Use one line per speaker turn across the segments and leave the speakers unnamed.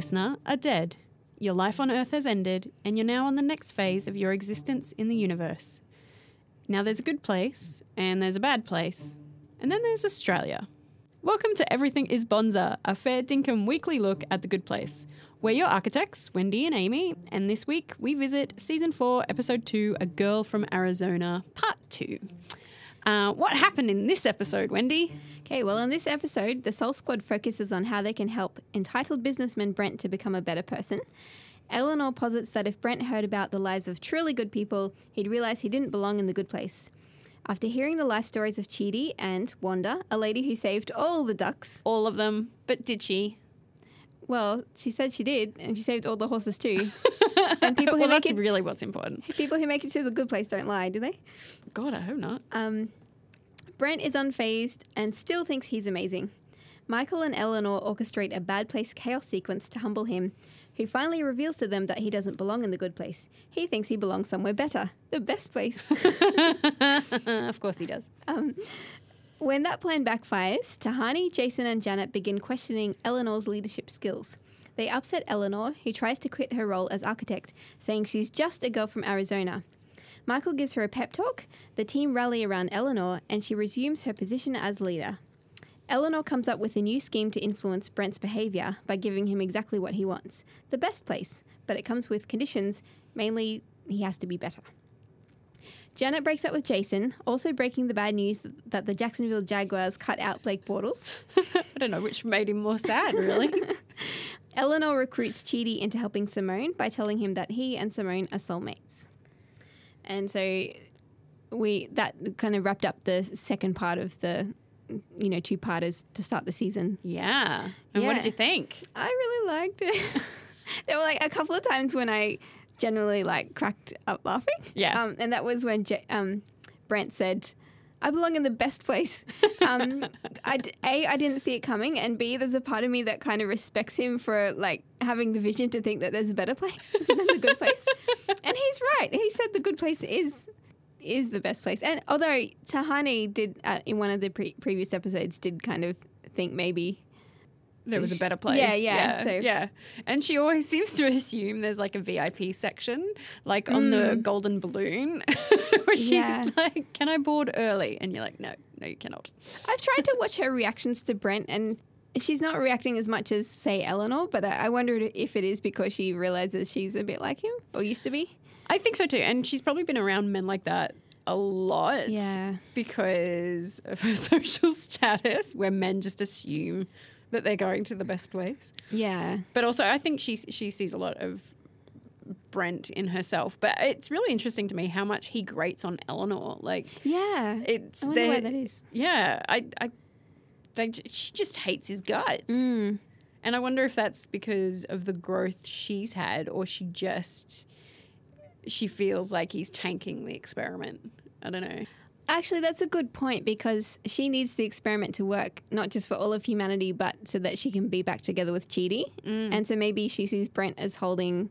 listener, are dead. Your life on Earth has ended, and you're now on the next phase of your existence in the universe. Now, there's a good place, and there's a bad place, and then there's Australia. Welcome to Everything is Bonzer, a fair dinkum weekly look at the good place. We're your architects, Wendy and Aimée, and this week we visit season 4, episode 2, A Girl from Arizona, part 2. Uh, what happened in this episode, Wendy?
Okay, well, in this episode, the Soul Squad focuses on how they can help entitled businessman Brent to become a better person. Eleanor posits that if Brent heard about the lives of truly good people, he'd realize he didn't belong in the good place. After hearing the life stories of Chidi and Wanda, a lady who saved all the ducks,
All of them, but did she?
well, she said she did, and she saved all the horses too. and people who
well,
make
that's
it,
really what's important.
people who make it to the good place don't lie, do they?
God, I hope not.
Um, Brent is unfazed and still thinks he's amazing. Michael and Eleanor orchestrate a bad place chaos sequence to humble him, who finally reveals to them that he doesn't belong in the good place. He thinks he belongs somewhere better, the best place.
of course he does.
Um, when that plan backfires, Tahani, Jason, and Janet begin questioning Eleanor's leadership skills. They upset Eleanor, who tries to quit her role as architect, saying she's just a girl from Arizona. Michael gives her a pep talk, the team rally around Eleanor, and she resumes her position as leader. Eleanor comes up with a new scheme to influence Brent's behaviour by giving him exactly what he wants the best place, but it comes with conditions, mainly, he has to be better. Janet breaks up with Jason, also breaking the bad news that the Jacksonville Jaguars cut out Blake Bortles.
I don't know which made him more sad, really.
Eleanor recruits Chidi into helping Simone by telling him that he and Simone are soulmates. And so we that kind of wrapped up the second part of the you know two parters to start the season.
yeah. And what did you think?
I really liked it. there were like a couple of times when I generally like cracked up laughing.
Yeah.
Um, and that was when J- um, Brent said, I belong in the best place. Um, I d- a, I didn't see it coming, and B, there's a part of me that kind of respects him for like having the vision to think that there's a better place than the good place. and he's right. He said the good place is is the best place. And although Tahani did uh, in one of the pre- previous episodes did kind of think maybe
There was a better place.
yeah, yeah,
Yeah,
so-
yeah. And she always seems to assume there's like a VIP section, like on the mm. golden balloon, where she's
Yeah.
like, "Can I board early?" And you're like, "No, no, you cannot."
I've tried to watch her reactions to Brent, and she's not reacting as much as, say, Eleanor. But I, I wondered if it is because she realizes she's a bit like him or used to be.
I think so too. And she's probably been around men like that a lot.
Yeah.
Because of her social status, where men just assume that they're going to the best place.
Yeah,
But also, I think she she sees a lot of Brent in herself. But it's really interesting to me how much he grates on Eleanor. Like
yeah.
it's
I wonder why that is.
Yeah, I, I, they, she just hates his guts.
Mm.
And I wonder if that's because of the growth she's had, or she just she feels like he's tanking the experiment. I don't know.
Actually, that's a good point because she needs the experiment to work, not just for all of humanity, but so that she can be back together with Chidi. And so maybe she sees Brent as holding,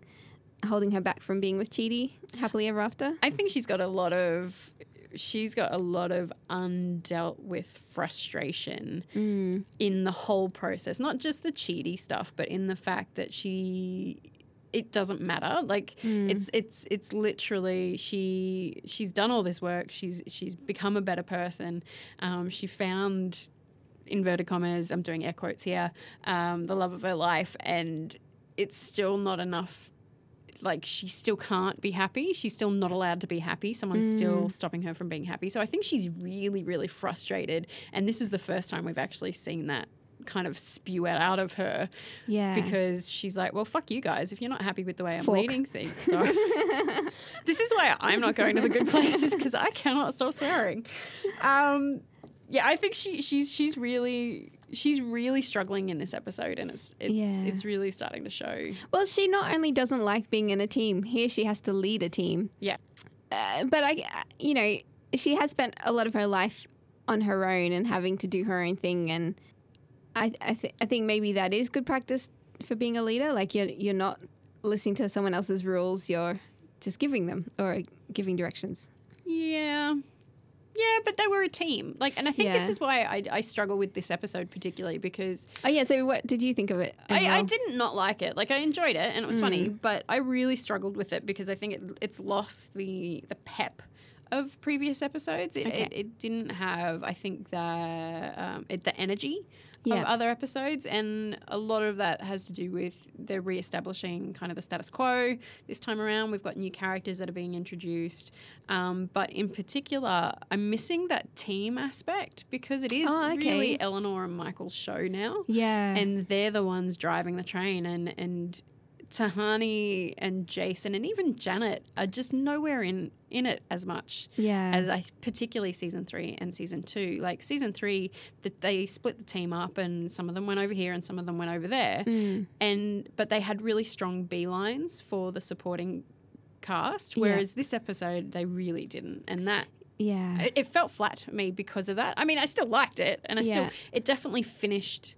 holding her back from being with Chidi happily ever after.
I think she's got a lot of she's got a lot of undealt with frustration
Mm.
in the whole process, not just the Chidi stuff, but in the fact that she it doesn't matter. Like it's it's it's literally she she's done all this work. She's she's become a better person. Um, she found inverted commas. I'm doing air quotes here. Um, the love of her life, and it's still not enough. Like she still can't be happy. She's still not allowed to be happy. Someone's still stopping her from being happy. So I think she's really, really frustrated. And this is the first time we've actually seen that kind of spew it out of her
Yeah.
because she's like, well, fuck you guys. If you're not happy with the way I'm
Fork.
leading things, so this is why I'm not going to the good places because I cannot stop swearing. Um, yeah, I think she she's she's really she's really struggling in this episode, and it's it's
Yeah.
it's really starting to show.
Well, she not only doesn't like being in a team, here she has to lead a team.
Yeah.
Uh, but I, you know, she has spent a lot of her life on her own and having to do her own thing, and I, I, th- I think maybe that is good practice for being a leader. Like you're, you're not listening to someone else's rules; you're just giving them or giving directions.
Yeah. Yeah, but they were a team. Like, and I think this is why I, I struggle with this episode particularly because
Oh yeah. So what did you think of it?
I, I didn't not like it. Like I enjoyed it and it was funny, but I really struggled with it because I think it, it's lost the the pep of previous episodes. It,
Okay.
it, it didn't have, I think, the um, it, the energy
Yeah.
of other episodes, and a lot of that has to do with they're re-establishing kind of the status quo this time around. We've got new characters that are being introduced, um, but in particular, I'm missing that team aspect because it is
Oh, okay.
really Eleanor and Michael's show now
Yeah.
and they're the ones driving the train and and Tahani and Jason and even Janet are just nowhere in in it as much
yeah.
as I particularly season 3 and season 2 like season 3 that they split the team up and some of them went over here and some of them went over there
Mm.
and but they had really strong B-lines for the supporting cast
Yeah.
whereas this episode they really didn't and that
yeah.
it, it felt flat to me because of that. I mean, I still liked it, and I still it definitely finished.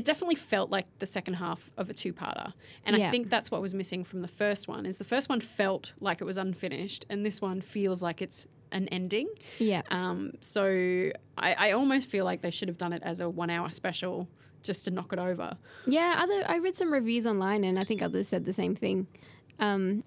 It definitely felt like the second half of a two-parter, and
Yeah.
I think that's what was missing from the first one. Is the first one felt like it was unfinished, and this one feels like it's an ending.
yeah.
Um, so I, I almost feel like they should have done it as a one-hour special just to knock it over.
Yeah, other I read some reviews online, and I think others said the same thing. Um,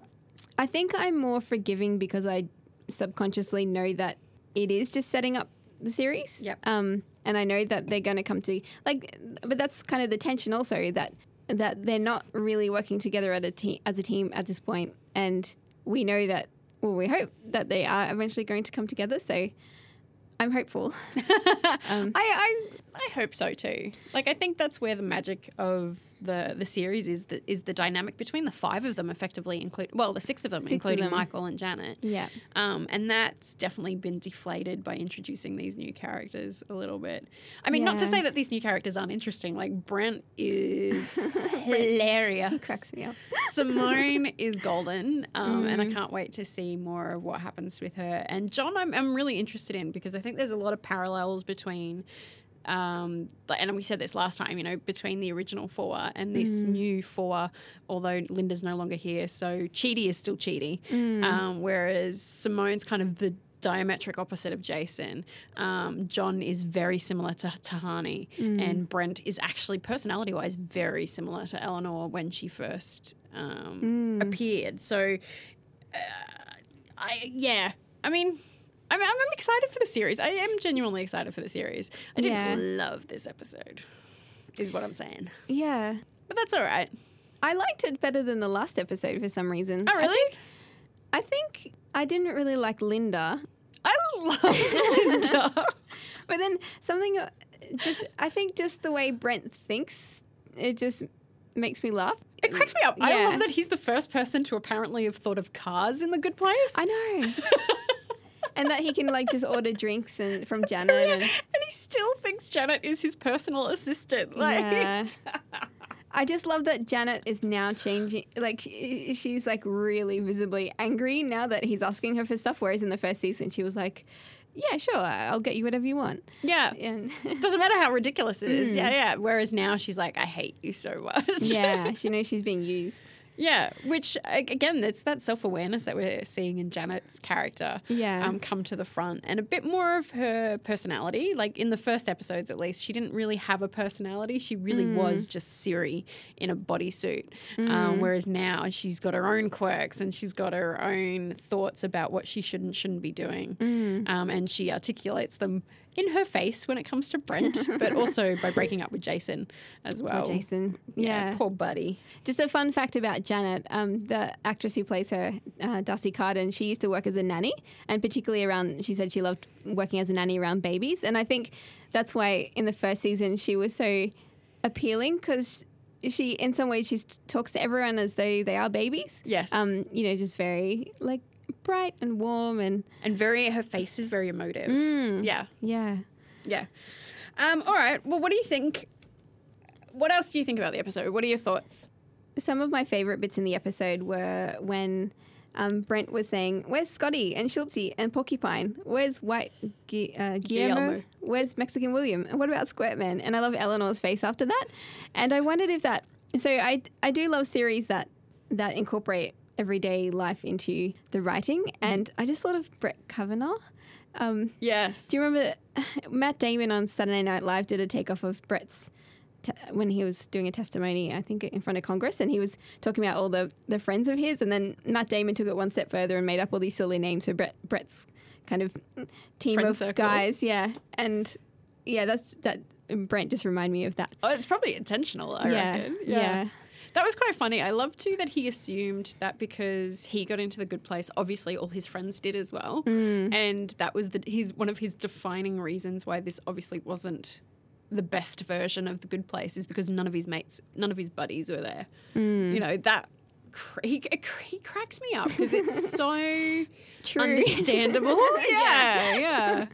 I think I'm more forgiving because I subconsciously know that it is just setting up the series.
Yep.
Um, and I know that they're going to come to like, but that's kind of the tension also that that they're not really working together at a team as a team at this point, and we know that. Well, we hope that they are eventually going to come together. So, I'm hopeful. Um,
I, I I hope so too. Like I think that's where the magic of the the series is that is the dynamic between the five of them effectively include well the six of them
Six of
including
them.
Michael and Janet.
yeah.
Um, and that's definitely been deflated by introducing these new characters a little bit. I mean, not to say that these new characters aren't interesting. Like Brent is hilarious.
Cracks me up.
Simone is golden, um, and I
Mm.
can't wait to see more of what happens with her. And John, I'm, I'm really interested in because I think there's a lot of parallels between, um, and we said this last time, you know, between the original four and this
Mm.
new four. Although Linda's no longer here, so Chidi is still Chidi,
Mm.
um, whereas Simone's kind of the diametric opposite of Jason. Um, John is very similar to Tahani,
Mm.
and Brent is actually personality wise very similar to Eleanor when she first um,
Mm.
appeared. So, uh, I yeah, I mean. I'm, I'm I'm excited for the series. I am genuinely excited for the series. I didn't
Yeah.
love this episode, is what I'm saying.
Yeah.
But that's all right.
I liked it better than the last episode for some reason.
Oh, really?
I think I didn't really like Linda,
I love Linda.
but then something uh, just I think just the way Brent thinks it just makes me laugh.
It cracks me up. I love that he's the first person to apparently have thought of cars in the good place.
I know. and that he can like just order drinks and from Janet and
and he still thinks Janet is his personal assistant. Like,
yeah. I just love that Janet is now changing. Like she's like really visibly angry now that he's asking her for stuff. Whereas in the first season she was like, "Yeah, sure, I'll get you whatever you want."
yeah.
And
Doesn't matter how ridiculous it is.
Mm.
Yeah, yeah. Whereas now she's like, I hate you so much.
yeah, she knows she's being used.
Yeah. Which, again, it's that self awareness that we're seeing in Janet's character
Yeah.
um, come to the front and a bit more of her personality. Like in the first episodes, at least, she didn't really have a personality. She really
Mm.
was just Siri in a bodysuit. Um, whereas now she's got her own quirks and she's got her own thoughts about what she should and shouldn't be doing.
Mm.
Um, and she articulates them in her face when it comes to Brent, but also by breaking up with Jason as well.
Jason. Yeah.
Poor buddy.
Just a fun fact about Janet, um, the actress who plays her, uh, D'Arcy Carden, she used to work as a nanny, and particularly around, she said she loved working as a nanny around babies. And I think that's why in the first season she was so appealing because she, in some ways, she talks to everyone as though they are babies.
Yes.
Um, you know, just very like bright and warm and
and very, her face is very emotive.
Mm.
Yeah.
yeah.
Yeah. Um, all right. Well, what do you think? What else do you think about the episode? What are your thoughts?
Some of my favorite bits in the episode were when um, Brent was saying, "Where's Scotty and Schultzy and Porcupine? Where's White Gu- uh, Guillermo?
Guillermo.
Where's Mexican William? And what about Squirtman?" And I love Eleanor's face after that. And I wondered if that. So I I do love series that that incorporate everyday life into the writing. And I just thought of Brett Kavanaugh. Um,
Yes.
do you remember Matt Damon on Saturday Night Live did a takeoff of Brett's when he was doing a testimony, I think in front of Congress, and he was talking about all the, the friends of his, and then Matt Damon took it one step further and made up all these silly names for Brett Brett's kind of team
Friend
of
circle.
guys, yeah, and yeah, that's that. Brent just reminded me of that.
Oh, it's probably intentional, I
yeah,
reckon.
yeah,
That was quite funny. I love too that he assumed that because he got into the good place, obviously all his friends did as well,
Mm.
and that was the his one of his defining reasons why this obviously wasn't the best version of the good place is because none of his mates, none of his buddies were there.
Mm.
You know that. He, he cracks me up because it's so
True.
understandable. yeah, yeah.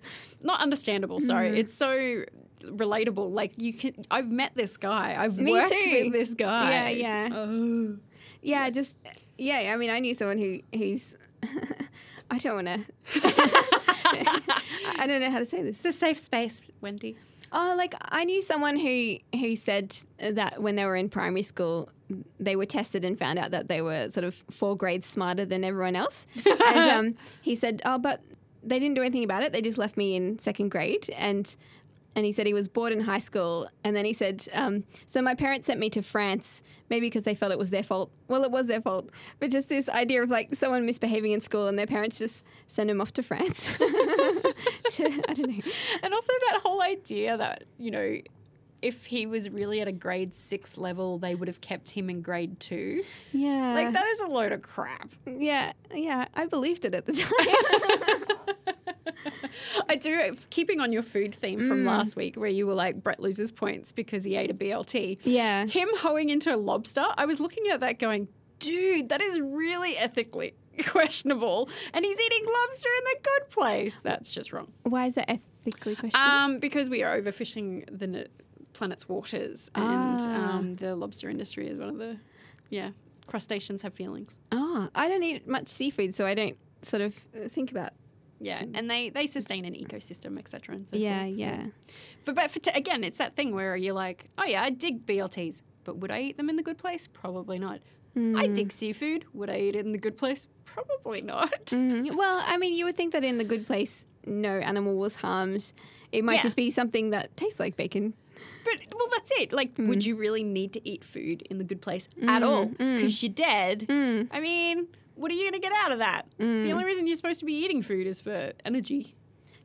Not understandable, sorry.
Mm.
It's so relatable. Like you can I've met this guy. I've
Me
worked
too.
with this guy.
Yeah, yeah.
Ugh.
Yeah, just yeah. I mean, I knew someone who who's. I don't want to. I don't know how to say this.
It's a safe space, Wendy.
Oh, like I knew someone who who said that when they were in primary school, they were tested and found out that they were sort of four grades smarter than everyone else. and um, he said, "Oh, but they didn't do anything about it. They just left me in second grade." And and he said he was bored in high school. And then he said, um, "So my parents sent me to France, maybe because they felt it was their fault. Well, it was their fault, but just this idea of like someone misbehaving in school and their parents just send them off to France. I don't know.
And also that whole idea that, you know, if he was really at a grade six level, they would have kept him in grade two.
Yeah.
Like that is a load of crap.
Yeah, yeah, I believed it at the time.
I do. Keeping on your food theme from last week, where you were like, Brett loses points because he ate a BLT.
yeah.
Him hoeing into a lobster, I was looking at that going, dude, that is really ethically questionable. And he's eating lobster in the good place. That's just wrong.
Why is that ethically questionable?
Um, because we are overfishing the planet's waters, and
Ah.
um, the lobster industry is one of the, yeah, crustaceans have feelings.
oh, I don't eat much seafood, so I don't sort of think about.
Yeah, and they they sustain an ecosystem, etc. And so
Yeah,
forth, so-
yeah.
But but for t- again, it's that thing where you're like, oh yeah, I dig BLTs, but would I eat them in the good place? Probably not. I
Hmm.
dig seafood. Would I eat it in the good place? Probably not.
Mm, well, I mean, you would think that in the good place, no animal was harmed. It might
Yeah.
just be something that tastes like bacon.
But well, that's it. Like,
Hmm.
would you really need to eat food in the good place at all? Because you're dead.
Mm,
I mean, what are you going to get out of that? The only reason you're supposed to be eating food is for energy.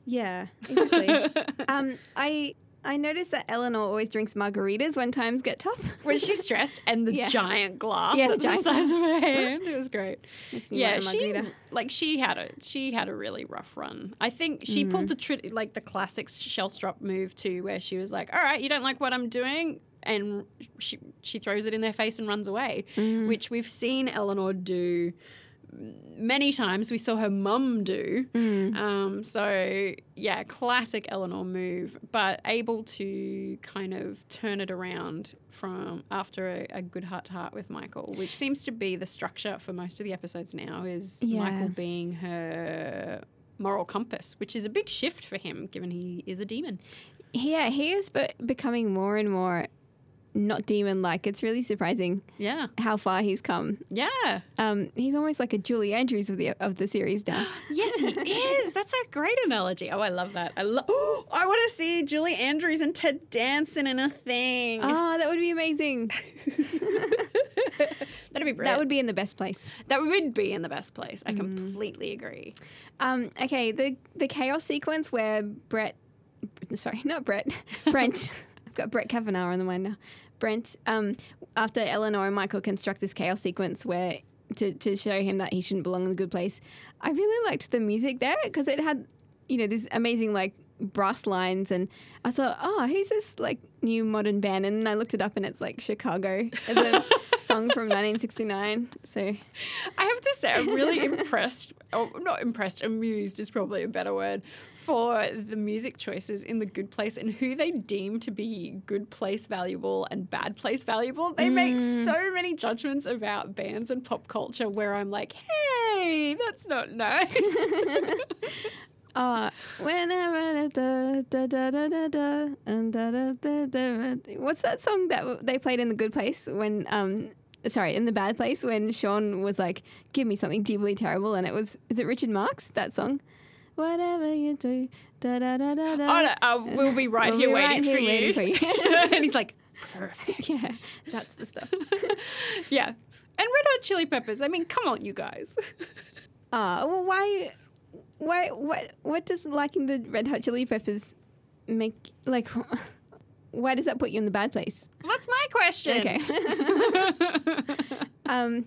yeah, exactly. um, I I noticed that Eleanor always drinks margaritas when times get tough.
when she's stressed, and the
Yeah.
giant glass
Yeah, the
that's the,
giant
size of her hand. It was great. Yeah, she like she had a she had a really rough run. I think she
Mm.
pulled the tri- like the classic Shellstrop move too, where she was like, "All right, you don't like what I'm doing." And she she throws it in their face and runs away,
Mm.
which we've seen Eleanor do many times. We saw her mum do.
Mm.
Um, so yeah, classic Eleanor move, but able to kind of turn it around from after a, a good heart to heart with Michael, which seems to be the structure for most of the episodes now. Is
Yeah.
Michael being her moral compass, which is a big shift for him, given he is a demon.
Yeah, he is be- becoming more and more not demon like. It's really surprising
Yeah,
how far he's come.
yeah.
Um, he's almost like a Julie Andrews of the of the series now.
Yes, he is. That's a great analogy. Oh, I love that. I love. Oh, I want to see Julie Andrews and Ted Danson in a thing.
oh, that would be amazing.
That'd be brilliant.
That would be in the best place.
That would be in the best place. I completely agree.
Um, okay, the the chaos sequence where Brett, sorry, not Brett, Brent. Got Brett Kavanaugh on the mind now. Brent. Um, after Eleanor and Michael construct this chaos sequence where to to show him that he shouldn't belong in the good place, I really liked the music there because it had, you know, this amazing like brass lines and I thought, oh, who's this like new modern band? And then I looked it up and it's like Chicago as a song from 1969. So
I have to say, I'm really impressed, or not impressed, amused is probably a better word, for the music choices in The Good Place and who they deem to be good place valuable and bad place valuable. They make mm. so many judgments about bands and pop culture where I'm like, hey, that's not nice.
Uh, whenever da, da, da, da, da, da, and da, da, da, da, da. what's that song that they played in the good place when um sorry in the bad place when Shawn was like give me something deeply terrible and it was is it Richard Marx that song Whatever you do, da da da da da.
Oh, no, uh, we'll be right
We'll
here
be
waiting,
right
for,
here
you.
waiting for you.
and he's like, perfect.
yeah, that's the stuff.
yeah. And Red Hot Chili Peppers. I mean, come on, you guys.
Uh, well, why, why, what, what does liking the Red Hot Chili Peppers make like? Why does that put you in the bad place?
That's my question.
Okay. um,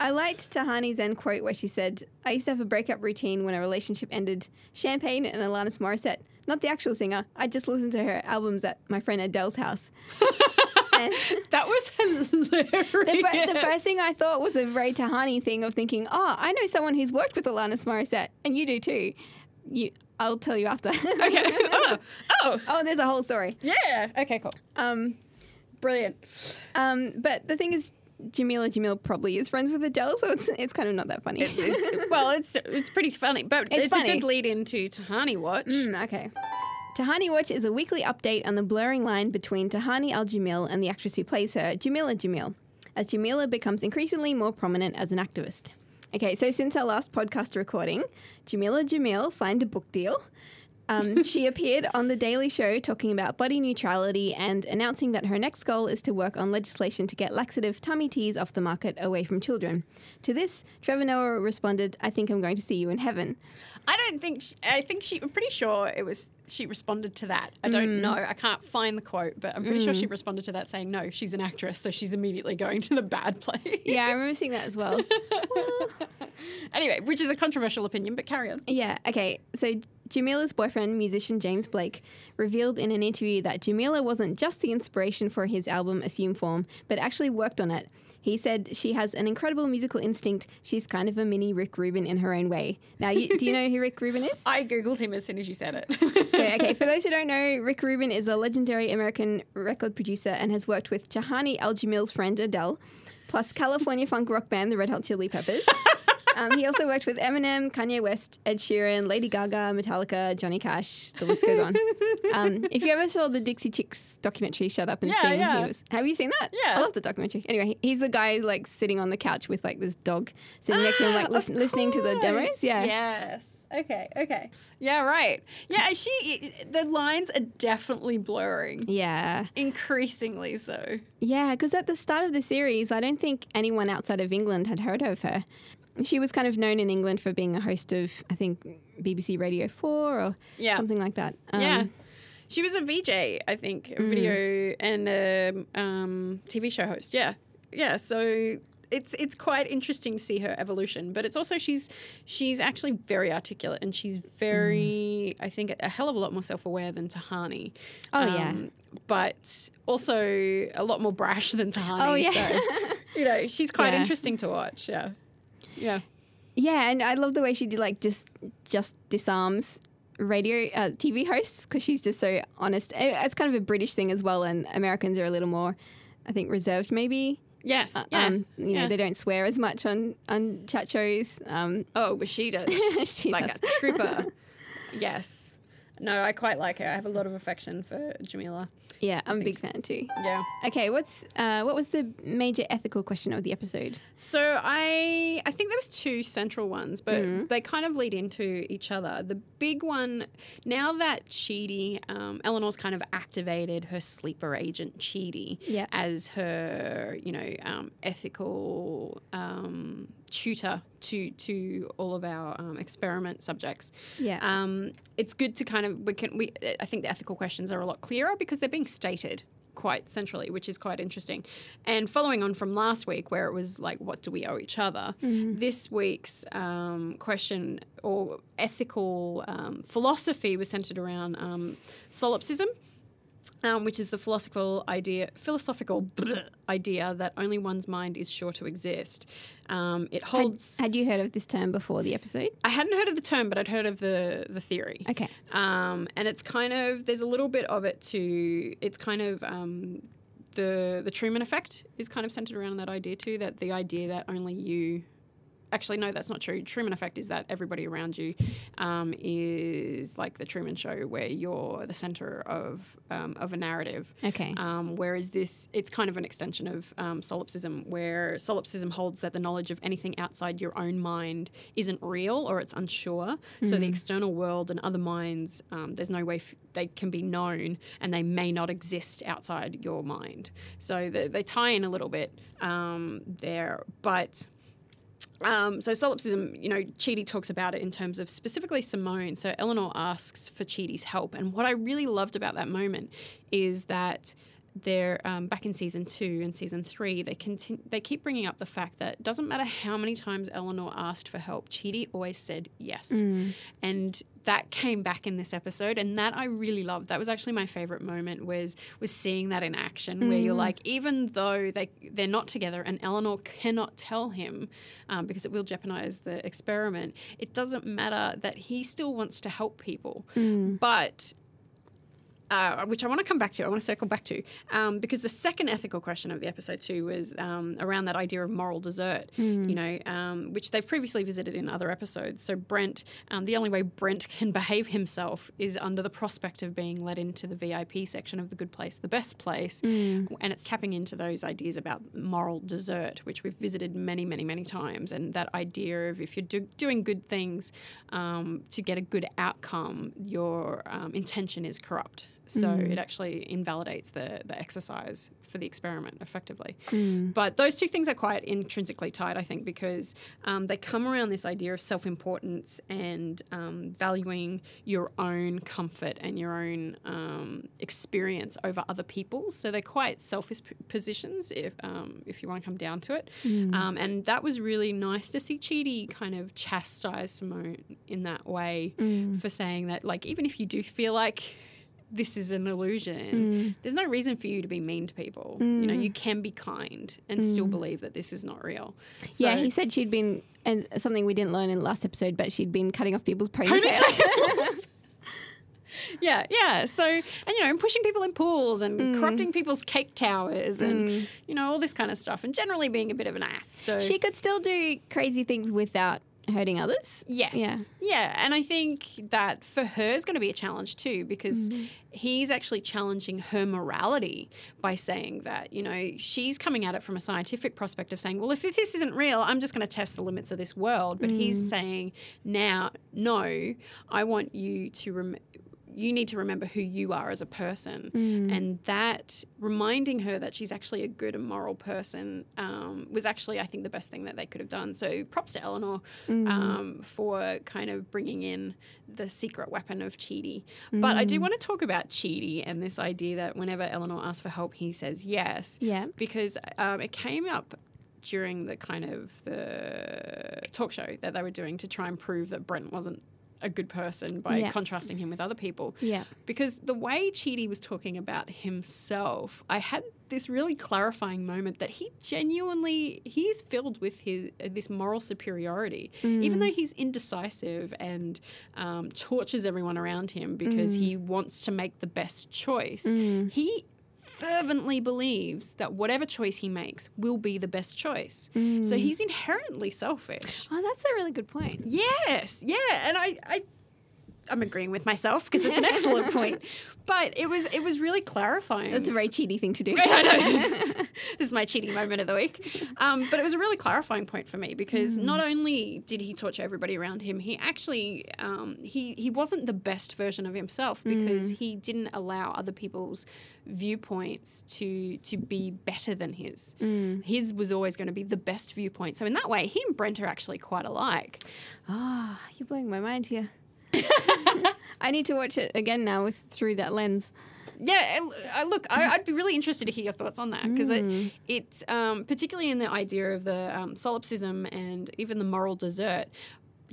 I liked Tahani's end quote where she said, "I used to have a breakup routine when a relationship ended. Champagne and Alanis Morissette, not the actual singer. I just listened to her albums at my friend Adele's house." and
that was hilarious.
the, fir- the first thing I thought was a very Tahani thing of thinking, "Oh, I know someone who's worked with Alanis Morissette, and you do too." You, I'll tell you after.
Okay. Oh, oh,
oh, there's a whole story.
yeah. Okay, cool.
Um,
Brilliant.
um, but the thing is, Jameela Jamil probably is friends with Adele, so it's it's kind of not that funny.
It's, well, it's it's pretty funny, but
It's
it's,
funny.
a good lead into Tahani Watch.
Mm, okay. Tahani Watch is a weekly update on the blurring line between Tahani Al Jamil and the actress who plays her, Jameela Jamil, as Jameela becomes increasingly more prominent as an activist. Okay, so since our last podcast recording, Jameela Jamil signed a book deal. Um, she appeared on The Daily Show talking about body neutrality and announcing that her next goal is to work on legislation to get laxative tummy teas off the market away from children. To this, Trevor Noah responded, I think I'm going to see you in heaven.
I don't think. She, I think she. I'm pretty sure it was. She responded to that. I don't know. I can't find the quote, but I'm pretty sure she responded to that saying, "No, she's an actress, so she's immediately going to the bad place."
Yeah, I remember seeing that as well.
anyway, which is a controversial opinion, but carry on.
Yeah, okay. So Jameela's boyfriend, musician James Blake, revealed in an interview that Jameela wasn't just the inspiration for his album Assume Form, but actually worked on it. He said she has an incredible musical instinct. She's kind of a mini Rick Rubin in her own way. Now, you, do you know who Rick Rubin is?
I googled him as soon as you said it.
So, okay, for those who don't know, Rick Rubin is a legendary American record producer and has worked with Tahani Al Jamil's friend Adele, plus California funk rock band the Red Hot Chili Peppers. Um, he also worked with Eminem, Kanye West, Ed Sheeran, Lady Gaga, Metallica, Johnny Cash. The list goes on. Um, if you ever saw the Dixie Chicks documentary, Shut Up and
Yeah,
Sing,
yeah.
was. Have you seen that?
Yeah.
I love the documentary. Anyway, he's the guy like sitting on the couch with like this dog sitting next to him, like listen, listening to the demos. Yeah.
Yes. Okay. Okay. Yeah. Right. Yeah. She. The lines are definitely blurring.
Yeah.
Increasingly so.
Yeah, because at the start of the series, I don't think anyone outside of England had heard of her. She was kind of known in England for being a host of, I think, BBC Radio 4 or
Yeah.
something like that. Um,
yeah. She was a VJ, I think, a video and a um, TV show host. Yeah. Yeah. So it's it's quite interesting to see her evolution, but it's also she's she's actually very articulate and she's very I think a hell of a lot more self aware than Tahani. Um,
Oh, yeah.
But also a lot more brash than Tahani.
Oh, yeah.
So, you know, she's quite
Yeah.
interesting to watch. Yeah. Yeah.
Yeah, and I love the way she did like just just disarms radio uh, TV hosts because she's just so honest. It's kind of a British thing as well, and Americans are a little more, I think, reserved maybe.
Yes.
Uh,
yeah.
Um, you know, they don't swear as much on on chat shows. Um,
Oh, but she does.
She
like
does.
a trooper. yes. No, I quite like her. I have a lot of affection for Jameela.
yeah, I'm a big fan too.
Yeah.
Okay, what's uh, what was the major ethical question of the episode?
So I I think there was two central ones, but
Mm-hmm.
they kind of lead into each other. The big one now that Chidi, um, Eleanor's kind of activated her sleeper agent Chidi
Yeah.
as her, you know, um, ethical um, tutor to to all of our um, experiment subjects.
Yeah.
Um, it's good to kind of we can we I think the ethical questions are a lot clearer because they're being stated quite centrally, which is quite interesting. And following on from last week, where it was like, what do we owe each other? This week's um, question or ethical um, philosophy was centered around um, solipsism. Um, which is the philosophical idea, philosophical idea that only one's mind is sure to exist. Um, it
Had,
holds.
had you heard of this term before the episode?
I hadn't heard of the term, but I'd heard of the the theory.
Okay.
Um, and it's kind of there's a little bit of it to it's kind of um, the the Truman effect is kind of centered around that idea too. That the idea that only you actually, no, that's not true. Truman Effect is that everybody around you um, is like the Truman Show, where you're the center of um, of a narrative.
Okay.
Um, whereas this, it's kind of an extension of um, solipsism, where solipsism holds that the knowledge of anything outside your own mind isn't real or it's unsure. So the external world and other minds, um, there's no way f- they can be known and they may not exist outside your mind. So they, they tie in a little bit um, there. But um, so solipsism, you know, Chidi talks about it in terms of specifically Simone. So Eleanor asks for Chidi's help, and what I really loved about that moment is that they're um, back in season two and season three. They continue. They keep bringing up the fact that it doesn't matter how many times Eleanor asked for help, Chidi always said yes, and that came back in this episode, and that I really loved. That was actually my favorite moment was was seeing that in action, where you're like, even though they they're not together, and Eleanor cannot tell him um, because it will jeopardize the experiment. It doesn't matter that he still wants to help people, but uh, which I want to come back to. I want to circle back to um, because the second ethical question of the episode two was um, around that idea of moral desert. You know, um, which they've previously visited in other episodes. So Brent, um, the only way Brent can behave himself is under the prospect of being let into the VIP section of the good place, the best place, and it's tapping into those ideas about moral desert, which we've visited many, many, many times, and that idea of if you're do- doing good things um, to get a good outcome, your um, intention is corrupt. So it actually invalidates the, the exercise for the experiment effectively. But those two things are quite intrinsically tied, I think, because um, they come around this idea of self importance and um, valuing your own comfort and your own um, experience over other people's. So they're quite selfish p- positions, if, um, if you want to come down to it. Um, and that was really nice to see Chidi kind of chastise Simone in that way for saying that, like, even if you do feel like this is an illusion. Mm. There's no reason for you to be mean to people. You know, mm. you can be kind and mm. still believe that this is not real.
yeah, he said she'd been, and something we didn't learn in the last episode, but she'd been cutting off people's ponytails.
Yeah, yeah. So, and you know, and pushing people in pools and corrupting people's cake towers and you know all this kind of stuff, and generally being a bit of an ass. So
she could still do crazy things without hurting others.
Yes.
Yeah.
Yeah. And I think that for her is going to be a challenge too, because
Mm-hmm.
he's actually challenging her morality by saying that, you know, she's coming at it from a scientific perspective, saying, well, if this isn't real, I'm just going to test the limits of this world. But
Mm.
he's saying, now, no, I want you to rem- you need to remember who you are as a person.
Mm.
And that reminding her that she's actually a good and moral person um, was actually, I think, the best thing that they could have done. So props to Eleanor
Mm.
um, for kind of bringing in the secret weapon of Chidi. But I
Mm.
do want to talk about Chidi and this idea that whenever Eleanor asks for help, he says yes.
Yeah.
Because um, it came up during the kind of the talk show that they were doing to try and prove that Brent wasn't a good person by
Yeah.
contrasting him with other people
Yeah.
because the way Chidi was talking about himself, I had this really clarifying moment that he genuinely he's filled with his uh, this moral superiority, even though he's indecisive and um, tortures everyone around him because he wants to make the best choice. He fervently believes that whatever choice he makes will be the best choice. So mm. he's inherently selfish.
Oh, that's a really good point.
Yes, yeah, and I, I I'm agreeing with myself because it's an excellent point. But it was it was really clarifying.
That's a very Chidi thing to do.
I know. this is my cheating moment of the week. Um, but it was a really clarifying point for me because not only did he torture everybody around him, he actually um, he he wasn't the best version of himself because he didn't allow other people's viewpoints to to be better than his. His was always going to be the best viewpoint. So in that way, he and Brent are actually quite alike.
Ah, you're blowing my mind here. I need to watch it again now with through that lens.
Yeah, I, I- look, I, I'd be really interested to hear your thoughts on that because it, it's um, particularly in the idea of the um, solipsism and even the moral desert.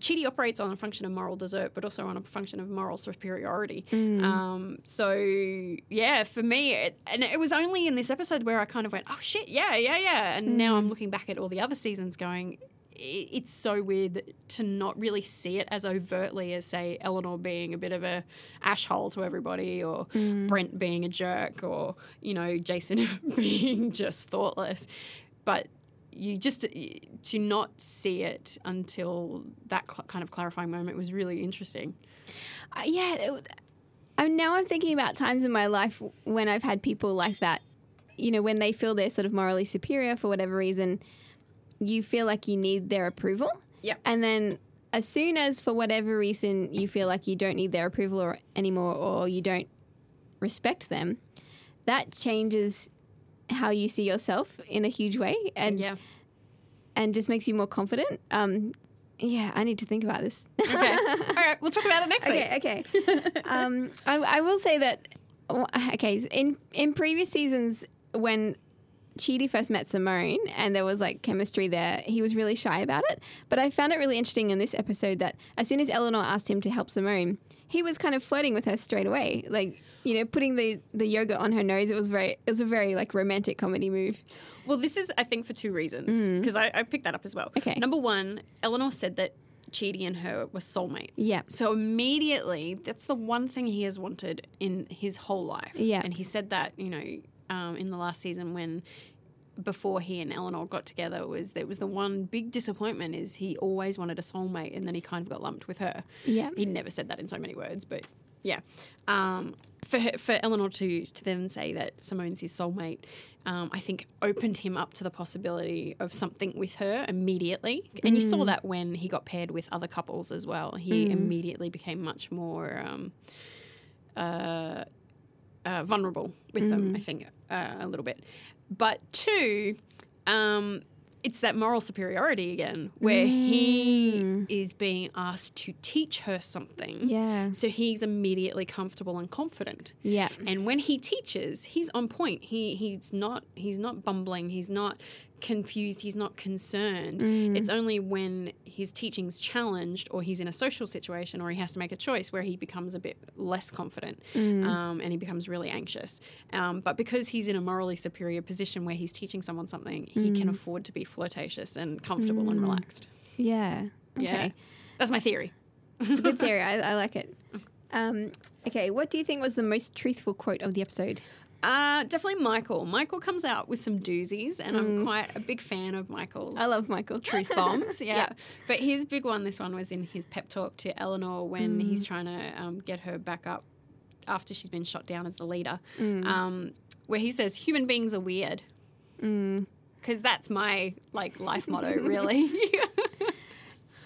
Chidi operates on a function of moral desert, but also on a function of moral superiority. Um, so, yeah, for me, it, and it was only in this episode where I kind of went, "Oh shit, yeah, yeah, yeah," and now I'm looking back at all the other seasons, going, "It's so weird to not really see it as overtly as, say, Eleanor being a bit of a ashhole to everybody, or Brent being a jerk, or you know, Jason being just thoughtless." But you just to not see it until that cl- kind of clarifying moment was really interesting.
Uh, yeah. It, I'm, now I'm thinking about times in my life when I've had people like that. You know, when they feel they're sort of morally superior for whatever reason, you feel like you need their approval.
Yep.
And then as soon as for whatever reason you feel like you don't need their approval or, anymore or you don't respect them, that changes how you see yourself in a huge way and
Yeah.
and just makes you more confident. Um, yeah, I need to think about this.
Okay. All right. We'll talk about it next week.
okay, okay. um, I, I will say that. Okay, in in previous seasons when Chidi first met Simone and there was like chemistry there, he was really shy about it. But I found it really interesting in this episode that as soon as Eleanor asked him to help Simone, he was kind of flirting with her straight away, like you know, putting the the yogurt on her nose. It was very, it was a very like romantic comedy move.
Well, this is, I think, for two reasons because I, I picked that up as well.
Mm. Okay.
Number one, Eleanor said that Chidi and her were soulmates.
Yeah.
So immediately, that's the one thing he has wanted in his whole life.
Yeah.
And he said that, you know, um, in the last season when before he and Eleanor got together was there was the one big disappointment is he always wanted a soulmate and then he kind of got lumped with her.
Yeah.
He never said that in so many words, but yeah. Um, for her, for Eleanor to to then say that Simone's his soulmate, um, I think opened him up to the possibility of something with her immediately. And you saw that when he got paired with other couples as well. He immediately became much more um, uh, uh, vulnerable with them. I think uh, a little bit, but two. Um, it's that moral superiority again, where he is being asked to teach her something.
Yeah.
So he's immediately comfortable and confident.
Yeah.
And when he teaches, he's on point. He he's not he's not bumbling. He's not confused. He's not concerned. It's only when his teaching's challenged or he's in a social situation or he has to make a choice where he becomes a bit less confident um, and he becomes really anxious. Um, but because he's in a morally superior position where he's teaching someone something, he can afford to be flirtatious and comfortable and relaxed.
Yeah. Okay.
Yeah, that's my theory.
It's a good theory. I, I like it. Um, okay, what do you think was the most truthful quote of the episode?
Uh, definitely Michael. Michael comes out with some doozies, and I'm quite a big fan of Michael's.
I love Michael.
truth bombs. Yeah.
Yeah.
But his big one, this one was in his pep talk to Eleanor when he's trying to um, get her back up after she's been shot down as the leader, um, where he says, human beings are weird. Because that's my like life motto, really.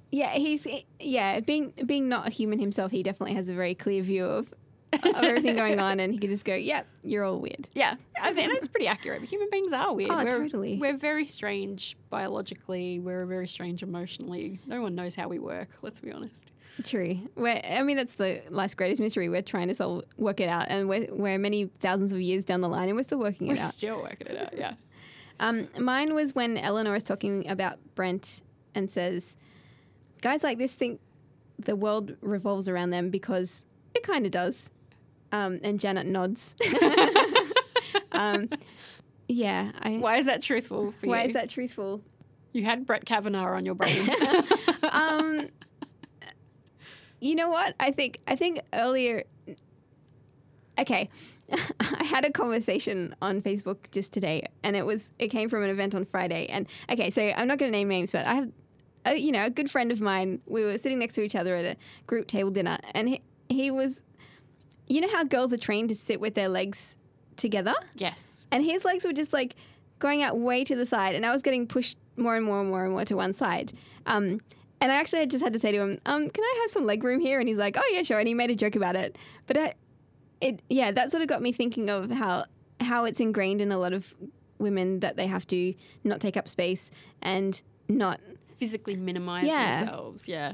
Yeah, he's yeah being being not a human himself. He definitely has a very clear view of, of everything going on, and he could just go, "Yep, you're all weird."
yeah, I think that's pretty accurate. Human beings are weird.
Oh,
we're,
totally.
We're very strange biologically. We're very strange emotionally. No one knows how we work. Let's be honest.
True. We're, I mean, that's the life's greatest mystery. We're trying to solve, work it out, and we're, we're many thousands of years down the line, and we're still working
We're
it out.
still working it out. Yeah.
Um, mine was when Eleanor is talking about Brent and says, "Guys like this think the world revolves around them because it kind of does." Um, and Janet nods. um, yeah. I,
Why is that truthful for
why
you?
Why is that truthful?
You had Brett Kavanaugh on your brain.
um, you know what? I think I think earlier. Okay, I had a conversation on Facebook just today, and it was it came from an event on Friday. And okay, so I'm not going to name names, but I have, a, you know, a good friend of mine. We were sitting next to each other at a group table dinner, and he he was, you know how girls are trained to sit with their legs together,
yes.
and his legs were just like going out way to the side, and I was getting pushed more and more and more and more to one side. Um, and I actually just had to say to him, um, "Can I have some leg room here?" And he's like, "Oh yeah, sure." And he made a joke about it. But I, it, yeah, that sort of got me thinking of how how it's ingrained in a lot of women that they have to not take up space and not
Physically minimize
Yeah.
themselves. Yeah.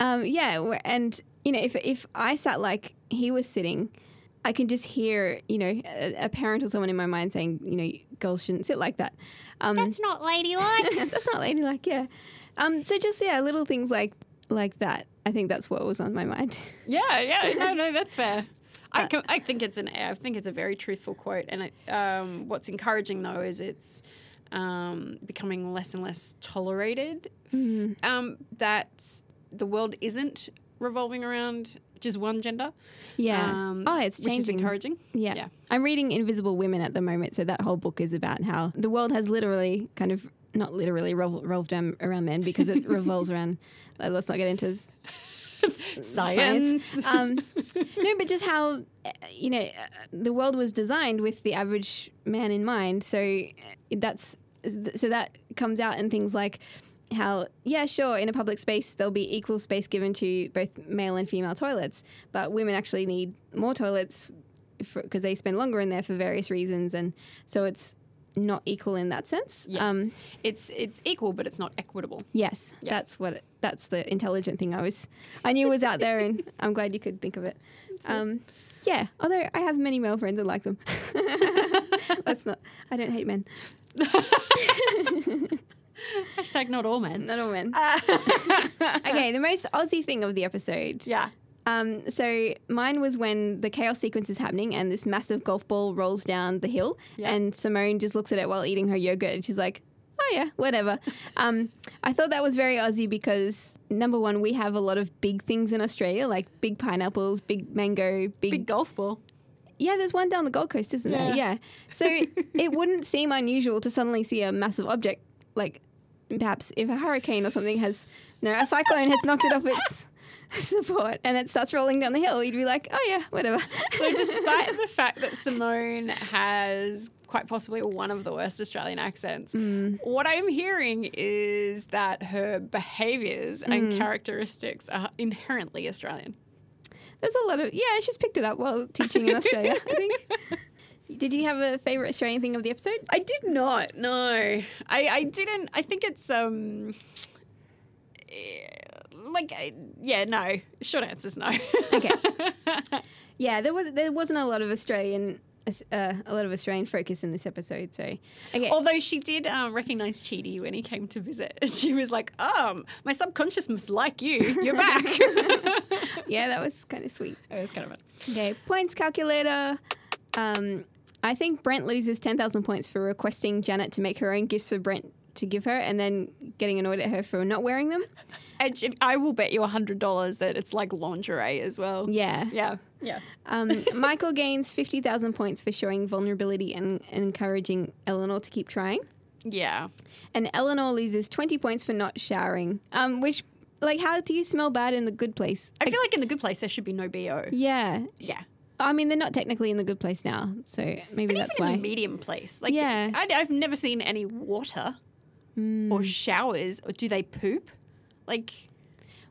um, yeah, and you know, if if I sat like he was sitting, I can just hear you know a, a parent or someone in my mind saying, you know, girls shouldn't sit like that. Um,
That's not ladylike.
that's not ladylike, yeah. Um, so just yeah, little things like like that. I think that's what was on my mind.
yeah, yeah. No, no, that's fair. I, co- I think it's an I think it's a very truthful quote, and it, um, what's encouraging though is it's um, becoming less and less tolerated. Um, that the world isn't revolving around just one gender.
Yeah.
Um,
oh, it's changing.
which is encouraging.
Yeah. I'm reading Invisible Women at the moment, so that whole book is about how the world has literally kind of not literally revolved around, men because it revolves around. Let's not get into s-
Science.
Um, no, but just how uh, you know uh, the world was designed with the average man in mind. So uh, that's so that comes out in things like how yeah sure in a public space there'll be equal space given to both male and female toilets but women actually need more toilets because they spend longer in there for various reasons and so it's not equal in that sense Um,
Yes. it's it's equal, but it's not equitable.
Yes,
Yeah.
that's what. It, that's the intelligent thing I was. I knew was out there, and I'm glad you could think of it. Um, yeah, although I have many male friends and like them. Let's not. I don't hate men.
Hashtag not all men.
Not all men. okay, the most Aussie thing of the episode.
Yeah.
Um, so mine was when the chaos sequence is happening and this massive golf ball rolls down the hill, and Simone just looks at it while eating her yogurt, and she's like, "Oh yeah, whatever." um, I thought that was very Aussie because number one, we have a lot of big things in Australia, like big pineapples, big mango, big,
Big golf ball.
yeah. There's one down the Gold Coast, isn't there?
Yeah.
Yeah. So it wouldn't seem unusual to suddenly see a massive object, like perhaps if a hurricane or something has, no, a cyclone has knocked it off its support and it starts rolling down the hill, you'd be like, oh yeah, whatever.
So, despite the fact that Simone has quite possibly one of the worst Australian accents, hmm. what I'm hearing is that her behaviours and hmm. characteristics are inherently Australian.
There's a lot of yeah. She's picked it up while teaching in Australia. I think. Did you have a favorite Australian thing of the episode?
I did not. No, I, I didn't. I think it's um, eh, like yeah, no. Short answer's no.
Okay. Yeah, there was there wasn't a lot of Australian uh, a lot of Australian focus in this episode. So okay,
Although she did um, recognize Chidi when he came to visit. She was like, "Um, my subconscious must like you. You're back."
yeah, that was kind of sweet.
It was kind of fun.
Okay, points calculator. Um, I think Brent loses ten thousand points for requesting Janet to make her own gifts for Brent to give her, and then getting annoyed at her for not wearing them.
And I will bet you hundred dollars that it's like lingerie as well.
Yeah.
Yeah. Yeah.
Um, Michael gains 50,000 points for showing vulnerability and, and encouraging Eleanor to keep trying.
Yeah.
And Eleanor loses 20 points for not showering. Um, which, like, how do you smell bad in the good place?
I feel like in the good place there should be no bo.
Yeah.
Yeah.
I mean, they're not technically in the good place now, so maybe
But
that's why.
the medium place, like
Yeah.
I, I've never seen any water
Hmm.
or showers. Or do they poop? Like,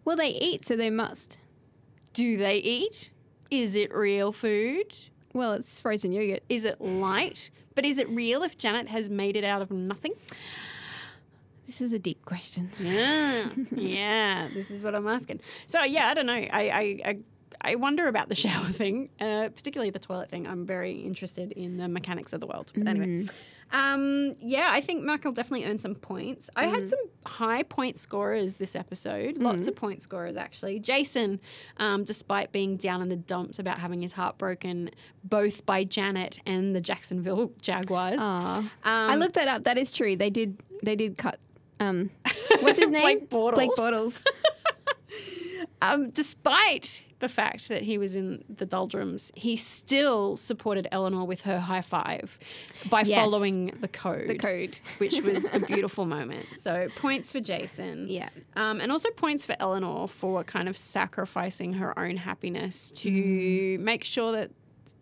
Well, they eat, so they must.
do they eat? Is it real food?
Well, it's frozen yogurt.
Is it light? But is it real if Janet has made it out of nothing?
This is a deep question.
Yeah, yeah. This is what I'm asking. So yeah, I don't know. I I I, I wonder about the shower thing, uh, particularly the toilet thing. I'm very interested in the mechanics of the world. But anyway, um, yeah, I think Michael definitely earned some points. I had some high point scorers this episode. Lots of point scorers actually. Jason, um, despite being down in the dumps about having his heart broken, both by Janet and the Jacksonville Jaguars. Um,
I looked that up. That is true. They did. They did cut. Um, what's his name?
Blake Bortles.
Blake Bortles.
Um, despite the fact that he was in the doldrums, he still supported Eleanor with her high five by
Yes.
following the code,
the code.
which was a beautiful moment. So points for Jason.
Yeah.
Um, and also points for Eleanor for kind of sacrificing her own happiness to
Mm.
make sure that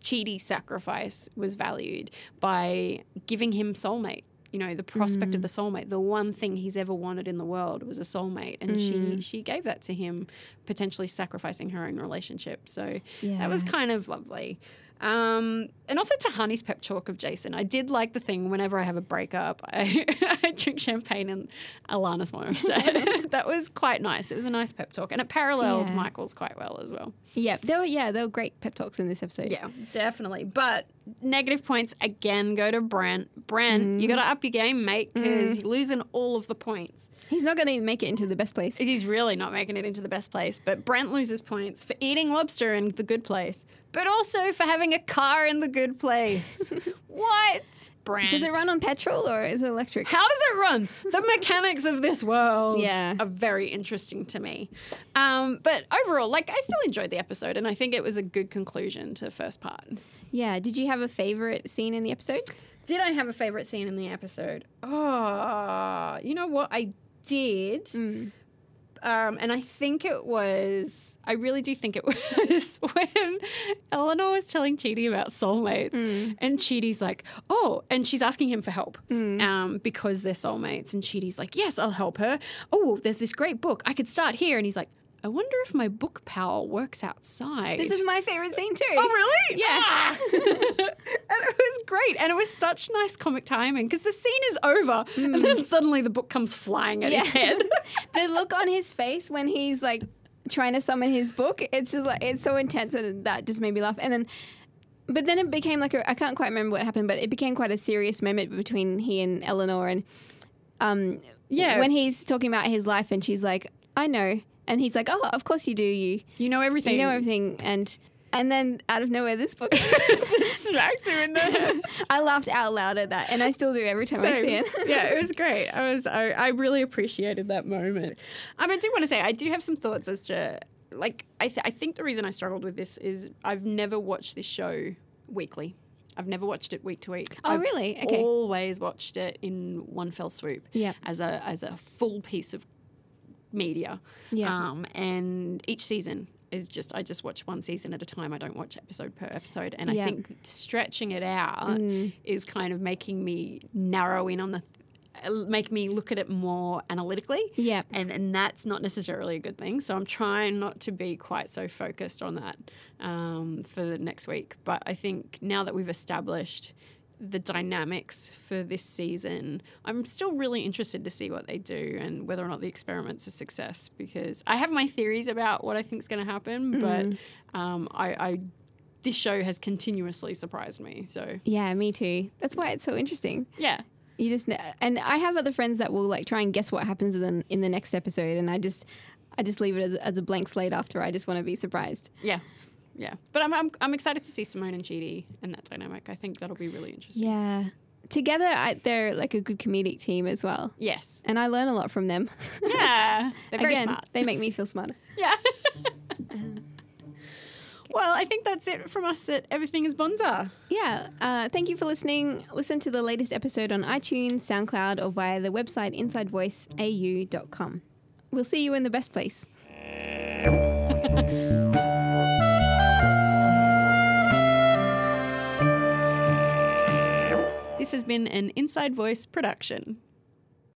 Chidi's sacrifice was valued by giving him soulmate. You know, the prospect
Mm.
of the soulmate, the one thing he's ever wanted in the world was a soulmate. And
Mm.
she she gave that to him, potentially sacrificing her own relationship. So that was kind of lovely. Um, and also Tahani's pep talk of Jason. I did like the thing whenever I have a breakup, I, I drink champagne and Alana's more upset. that was quite nice. It was a nice pep talk. And it paralleled
Yeah.
Michael's quite well as well.
Yeah, there were yeah, there were great pep talks in this episode.
Yeah, definitely. But negative points again go to Brent. Brent, you got to up your game, mate, because you're losing all of the points.
He's not going to make it into the best place.
He's really not making it into the best place. But Brent loses points for eating lobster in the good place, but also for having a car in the good place. what? Brand.
Does it run on petrol or is it electric?
How does it run? The mechanics of this world
Yeah.
are very interesting to me. Um, but overall, like, I still enjoyed the episode, and I think it was a good conclusion to the first part.
Yeah. Did you have a favorite scene in the episode?
Did I have a favorite scene in the episode? Oh, you know what? I did.
Mm.
Um, and I think it was, I really do think it was when Eleanor was telling Chidi about soulmates.
Mm.
And Chidi's like, oh, and she's asking him for help
Mm.
um, because they're soulmates. And Chidi's like, yes, I'll help her. Oh, there's this great book. I could start here. And he's like, I wonder if my book pal works outside.
This is my favorite scene too.
Oh, really?
Yeah.
Ah! and it was great. And it was such nice comic timing because the scene is over and then suddenly the book comes flying at his
Mm.
Head.
the look on his face when he's like trying to summon his book, it's just like it's so intense and that just made me laugh. And then but then it became like a I can't quite remember what happened, but it became quite a serious moment between he and Eleanor and um
Yeah.
when he's talking about his life and she's like, I know and he's like, Oh, of course you do, you
You know everything.
you know everything and and then out of nowhere this book
smacks her in the head.
I laughed out loud at that and I still do every time I see it.
yeah, it was great. I was I, I really appreciated that moment. Um, I do want to say I do have some thoughts as to like I th- I think the reason I struggled with this is I've never watched this show weekly. I've never watched it week to week.
Oh,
I've
really? Okay.
Always watched it in one fell swoop.
Yeah.
As a as a full piece of media.
Yeah.
Um, and each season is just I just watch one season at a time. I don't watch episode per episode. And
Yeah.
I think stretching it out
Mm.
is kind of making me narrow in on the make me look at it more analytically.
Yeah.
And and that's not necessarily a good thing. So I'm trying not to be quite so focused on that um, for the next week. But I think now that we've established the dynamics for this season, I'm still really interested to see what they do and whether or not the experiment's a success because I have my theories about what I think is going to happen, but um, I, I this show has continuously surprised me. So
Yeah, me too. That's why it's so interesting.
yeah,
You just ne- and I have other friends that will like try and guess what happens in the, in the next episode, and I just I just leave it as, as a blank slate after. I just want to be surprised.
yeah, yeah. But I'm, I'm I'm excited to see Simone and Chidi and that dynamic. I think that'll be really interesting.
Yeah, together I, they're like a good comedic team as well,
Yes.
and I learn a lot from them.
Yeah. They're very
Again,
smart.
they make me feel smarter.
Yeah. well, I think that's it from us at Everything is Bonzer.
Yeah. Uh, thank you for listening. Listen to the latest episode on iTunes, SoundCloud, or via the website insidevoiceau.com. We'll see you in the best place.
This has been an Inside Voice production.